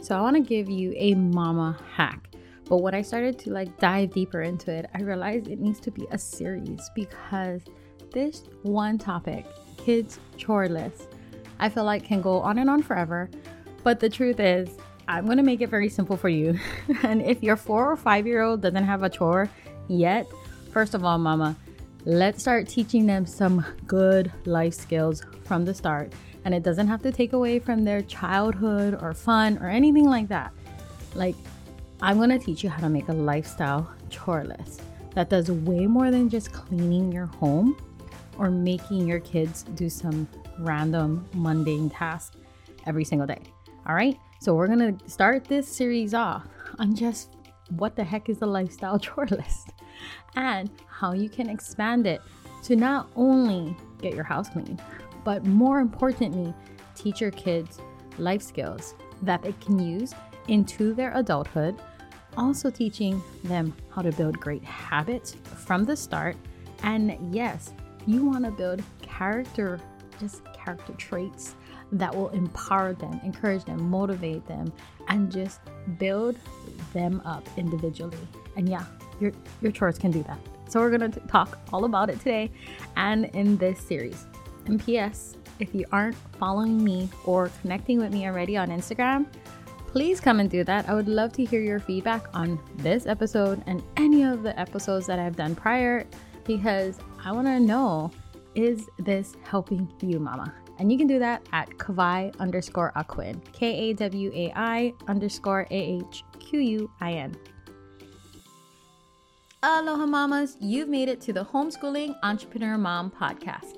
So I want to give you a mama hack. But when I started to like dive deeper into it, I realized it needs to be a series because this one topic, kids chore list, I feel like can go on and on forever. But the truth is, I'm going to make it very simple for you. and if your four or five year old doesn't have a chore yet, first of all, mama, let's start teaching them some good life skills from the start. And it doesn't have to take away from their childhood or fun or anything like that. Like, I'm to teach you how to make a lifestyle chore list that does way more than just cleaning your home or making your kids do some random mundane task every single day. All right. So we're to start this series off on just what the heck is a lifestyle chore list and how you can expand it to not only get your house clean, but more importantly, teach your kids life skills that they can use into their adulthood, also teaching them how to build great habits from the start. And yes, you want to build character, just character traits that will empower them, encourage them, motivate them, and just build them up individually. And yeah, your your chores can do that. So we're gonna talk all about it today and in this series. And P.S. If you aren't following me or connecting with me already on Instagram, please come and do that. I would love to hear your feedback on this episode and any of the episodes that I've done prior because I want to know is this helping you, mama? And you can do that at Kawai underscore Ahquin, K A W A I underscore A H Q U I N. Aloha, mamas. You've made it to the Homeschooling Entrepreneur Mom podcast.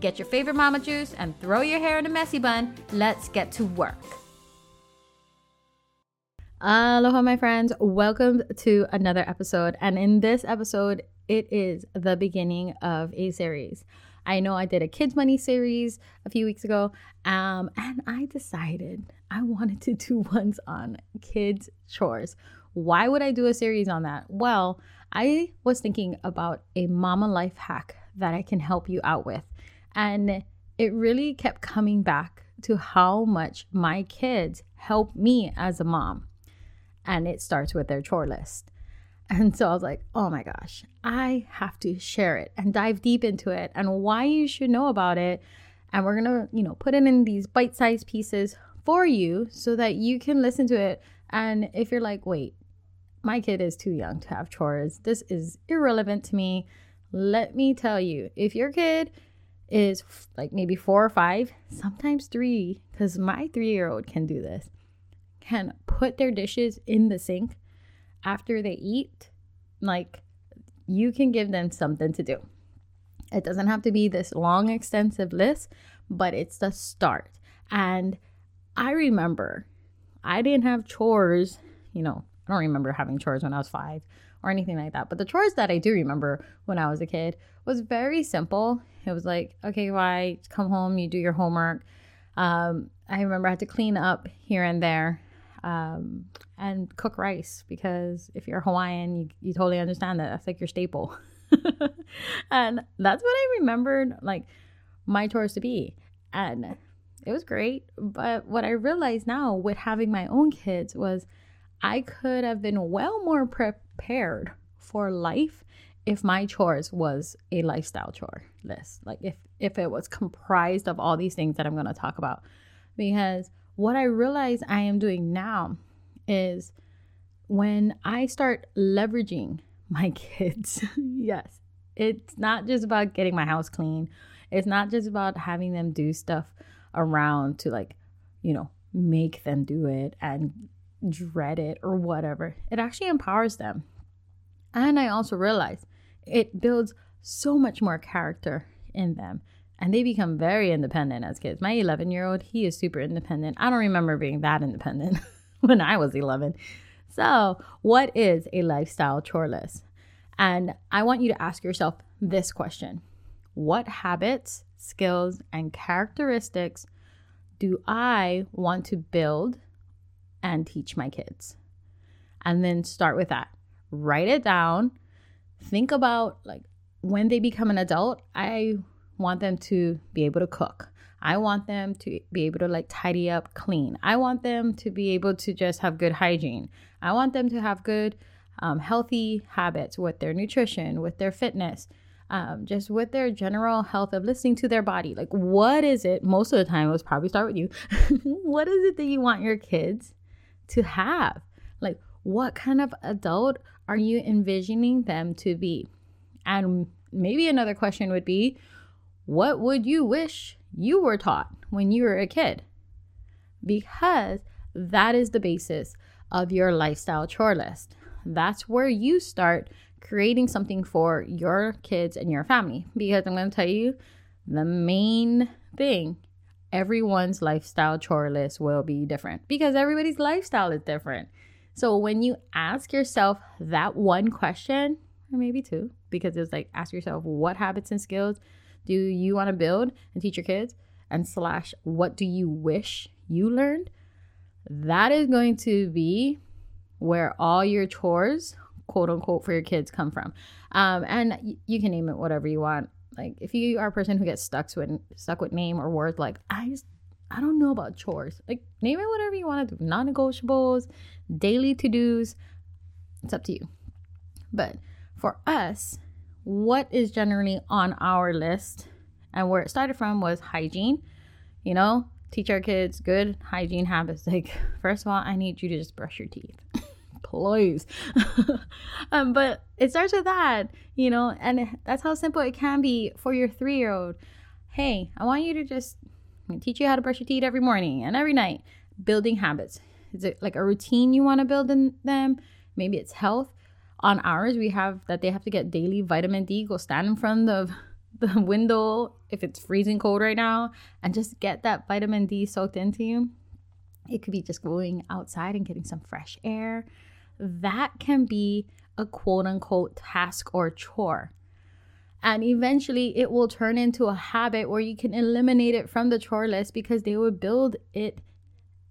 get your favorite mama juice and throw your hair in a messy bun. Let's get to work. Aloha, my friends. Welcome to another episode. And in this episode, it is the beginning of a series. I know I did a kids money series a few weeks ago, um, and I decided I wanted to do ones on kids chores. Why would I do a series on that? Well, I was thinking about a mama life hack that I can help you out with, and it really kept coming back to how much my kids help me as a mom. And it starts with their chore list. And so I was like, oh my gosh, I have to share it and dive deep into it and why you should know about it. And we're going to, you know, put it in these bite sized pieces for you so that you can listen to it. And if you're like, wait, my kid is too young to have chores, this is irrelevant to me. Let me tell you, if your kid is like maybe four or five, sometimes three, because my three year old can do this, can put their dishes in the sink after they eat, like you can give them something to do. It doesn't have to be this long, extensive list, but it's the start. And I remember I didn't have chores, you know, I don't remember having chores when I was five or anything like that. But the chores that I do remember when I was a kid was very simple. It was like, okay, right, come home, you do your homework. Um, I remember I had to clean up here and there um, and cook rice because if you're Hawaiian, you, you totally understand that. That's like your staple. and that's what I remembered like my chores to be. And it was great. But what I realized now with having my own kids was I could have been well more prepared for life if my chores was a lifestyle chore list. Like if if it was comprised of all these things that I'm going to talk about. Because what I realize I am doing now is when I start leveraging my kids, yes, it's not just about getting my house clean. It's not just about having them do stuff around to like, you know, make them do it and dread it or whatever. It actually empowers them. And I also realize it builds so much more character in them and they become very independent as kids. My 11 year old, he is super independent. I don't remember being that independent when I was 11. so, what is a lifestyle chore list? And I want you to ask yourself this question What habits, skills, and characteristics do I want to build and teach my kids? And then start with that. Write it down. Think about like when they become an adult, I want them to be able to cook. I want them to be able to like tidy up, clean. I want them to be able to just have good hygiene. I want them to have good, um, healthy habits with their nutrition, with their fitness, um, just with their general health of listening to their body. Like, what is it? Most of the time, it was probably start with you. what is it that you want your kids to have? Like, what kind of adult are you envisioning them to be? And maybe another question would be, what would you wish you were taught when you were a kid? Because that is the basis of your lifestyle chore list. That's where you start creating something for your kids and your family. Because I'm going to tell you the main thing everyone's lifestyle chore list will be different because everybody's lifestyle is different. So when you ask yourself that one question, or maybe two, because it's like ask yourself what habits and skills do you want to build and teach your kids? And slash, what do you wish you learned? That is going to be where all your chores, quote unquote, for your kids come from. Um, and you can name it whatever you want. Like if you are a person who gets stuck with stuck with name or words like I just I don't know about chores. Like name it whatever you want to do. Non-negotiables, daily to-dos. It's up to you. But for us, what is generally on our list and where it started from was hygiene. You know, teach our kids good hygiene habits. Like, first of all, I need you to just brush your teeth. Please. um, but it starts with that, you know, and that's how simple it can be for your three year old. Hey, I want you to just teach you how to brush your teeth every morning and every night. Building habits. Is it like a routine you want to build in them? Maybe it's health on ours we have that they have to get daily vitamin D, go stand in front of the window if it's freezing cold right now and just get that vitamin D soaked into you. It could be just going outside and getting some fresh air. That can be a quote unquote task or chore. And eventually it will turn into a habit where you can eliminate it from the chore list because they will build it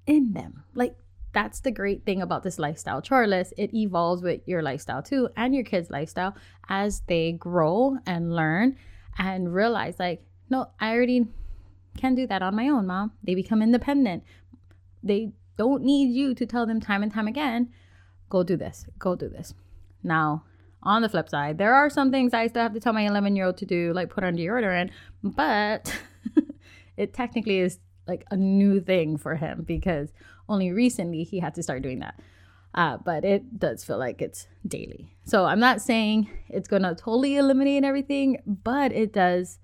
in them. Like that's the great thing about this lifestyle chore list. It evolves with your lifestyle too and your kids' lifestyle as they grow and learn and realize, like, no, I already can do that on my own, mom. They become independent. They don't need you to tell them time and time again, go do this, go do this. Now, on the flip side, there are some things I still have to tell my 11 year old to do, like put on deodorant, but it technically is like a new thing for him because only recently he had to start doing that. Uh, but it does feel like it's daily. So I'm not saying it's going to totally eliminate everything, but it does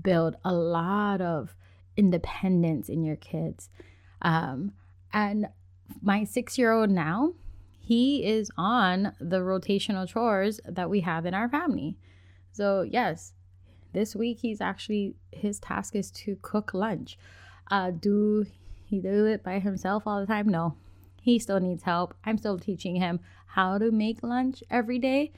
build a lot of independence in your kids. Um, and my six year old now, he is on the rotational chores that we have in our family. So, yes, this week he's actually, his task is to cook lunch. Uh, do he do it by himself all the time? No. He still needs help. I'm still teaching him how to make lunch every day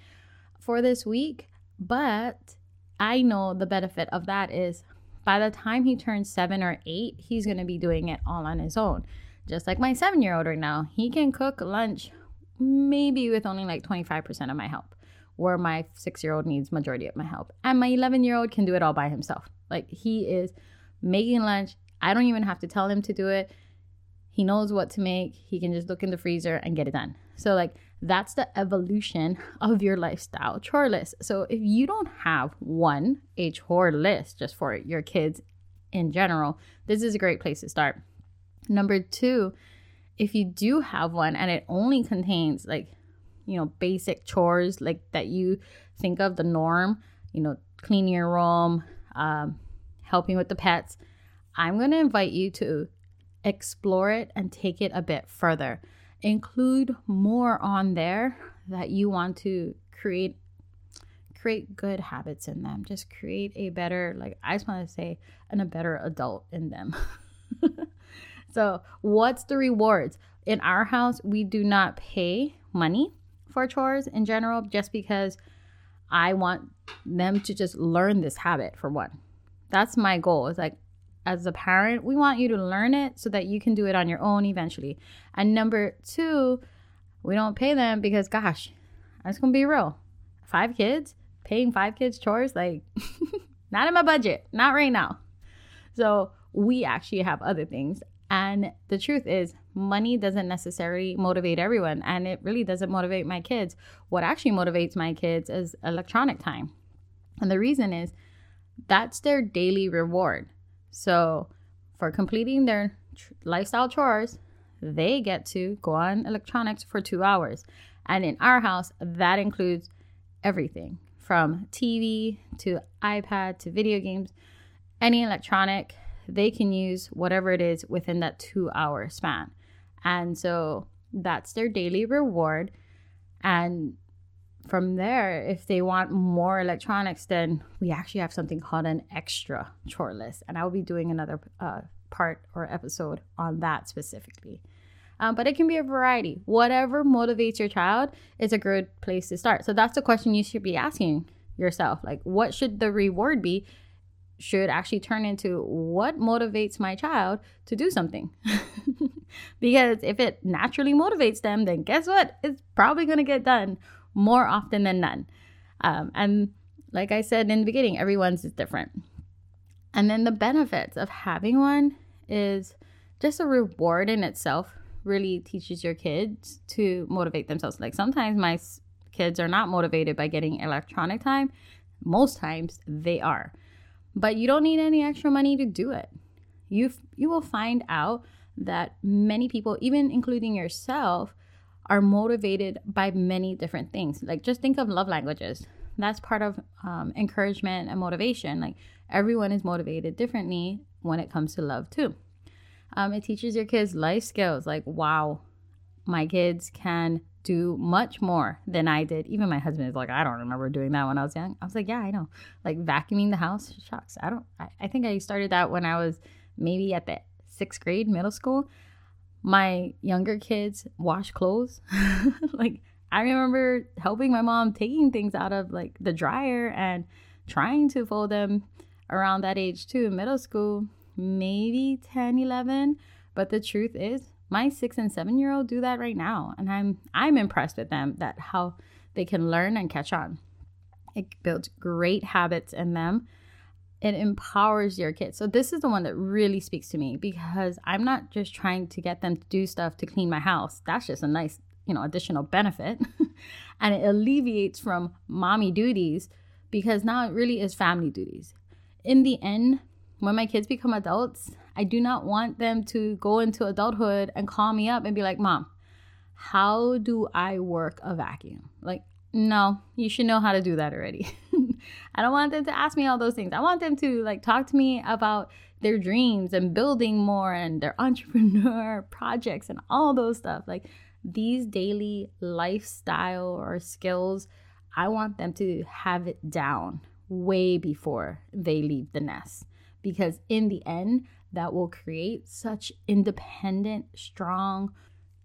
for this week. But I know the benefit of that is by the time he turns seven or eight, he's going to be doing it all on his own. Just like my seven year old right now, he can cook lunch maybe with only like 25% of my help, where my six year old needs majority of my help. And my 11 year old can do it all by himself. Like he is making lunch I don't even have to tell him to do it. He knows what to make. He can just look in the freezer and get it done. So, like, that's the evolution of your lifestyle chore list. So, if you don't have one, a chore list just for your kids in general, this is a great place to start. Number two, if you do have one and it only contains like, you know, basic chores like that you think of the norm, you know, cleaning your room, um, helping with the pets, I'm going to invite you to explore it and take it a bit further. Include more on there that you want to create create good habits in them. Just create a better like I just want to say and a better adult in them. so, what's the rewards? in our house, we do not pay money for chores in general just because I want them to just learn this habit for one. That's my goal. It's like as a parent, we want you to learn it so that you can do it on your own eventually. And number two, we don't pay them because gosh, I'm gonna be real. Five kids, paying five kids chores, like not in my budget, not right now. So we actually have other things. And the truth is, money doesn't necessarily motivate everyone, and it really doesn't motivate my kids. What actually motivates my kids is electronic time. And the reason is that's their daily reward. So, for completing their tr- lifestyle chores, they get to go on electronics for two hours. And in our house, that includes everything from TV to iPad to video games, any electronic they can use whatever it is within that two hour span. And so that's their daily reward. And from there, if they want more electronics, then we actually have something called an extra chore list. And I will be doing another uh, part or episode on that specifically. Um, but it can be a variety. Whatever motivates your child is a good place to start. So that's the question you should be asking yourself. Like, what should the reward be? should actually turn into what motivates my child to do something. because if it naturally motivates them, then guess what? It's probably going to get done more often than none. Um, and like I said in the beginning, everyone's is different. And then the benefits of having one is just a reward in itself really teaches your kids to motivate themselves. Like sometimes my kids are not motivated by getting electronic time, most times they are but you don't need any extra money to do it. You you will find out that many people, even including yourself, are motivated by many different things. Like just think of love languages. That's part of um, encouragement and motivation. Like everyone is motivated differently when it comes to love too. Um, it teaches your kids life skills. Like wow, my kids can do much more than I did. Even my husband is like, I don't remember doing that when I was young. I was like, yeah, I know. Like vacuuming the house, shucks. I don't, I, I think I started that when I was maybe at the sixth grade, middle school. My younger kids wash clothes. like I remember helping my mom taking things out of like the dryer and trying to fold them around that age too, middle school, maybe 10, 11. But the truth is, my six and seven year old do that right now and i'm i'm impressed with them that how they can learn and catch on it builds great habits in them it empowers your kids so this is the one that really speaks to me because i'm not just trying to get them to do stuff to clean my house that's just a nice you know additional benefit and it alleviates from mommy duties because now it really is family duties in the end when my kids become adults, I do not want them to go into adulthood and call me up and be like, Mom, how do I work a vacuum? Like, no, you should know how to do that already. I don't want them to ask me all those things. I want them to like talk to me about their dreams and building more and their entrepreneur projects and all those stuff. Like these daily lifestyle or skills, I want them to have it down way before they leave the nest because in the end, that will create such independent, strong,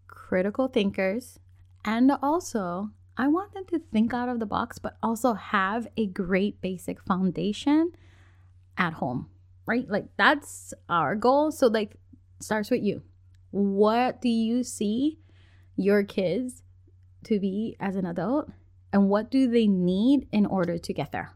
critical thinkers. And also, I want them to think out of the box, but also have a great basic foundation at home, right? Like that's our goal. So, like, starts with you. What do you see your kids to be as an adult? And what do they need in order to get there?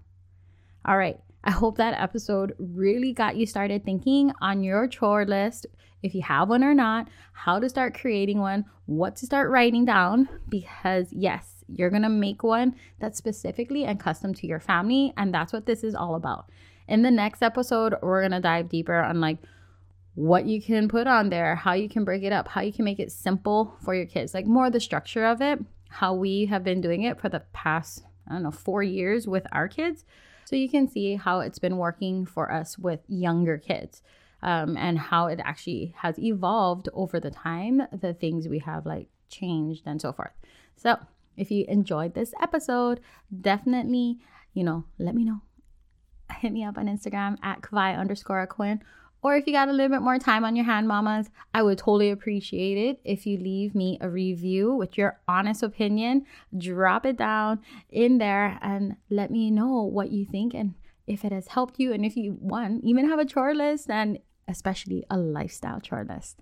All right. I hope that episode really got you started thinking on your chore list, if you have one or not, how to start creating one, what to start writing down, because yes, you're gonna make one that's specifically and custom to your family, and that's what this is all about. In the next episode, we're gonna dive deeper on like what you can put on there, how you can break it up, how you can make it simple for your kids, like more the structure of it, how we have been doing it for the past, I don't know, four years with our kids. So you can see how it's been working for us with younger kids. Um, and how it actually has evolved over the time, the things we have like changed and so forth. So, if you enjoyed this episode, definitely, you know, let me know. Hit me up on Instagram at Kawai underscore Quinn Or if you got a little bit more time on your hand, mamas, I would totally appreciate it if you leave me a review with your honest opinion. Drop it down in there and let me know what you think and if it has helped you and if you want even have a chore list and especially a lifestyle chore list.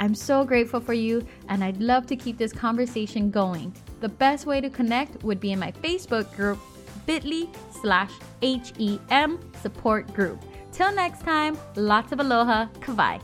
I'm so grateful for you, and I'd love to keep this conversation going. The best way to connect would be in my Facebook group, bit.ly slash HEM support group. Till next time, lots of aloha, Kawai.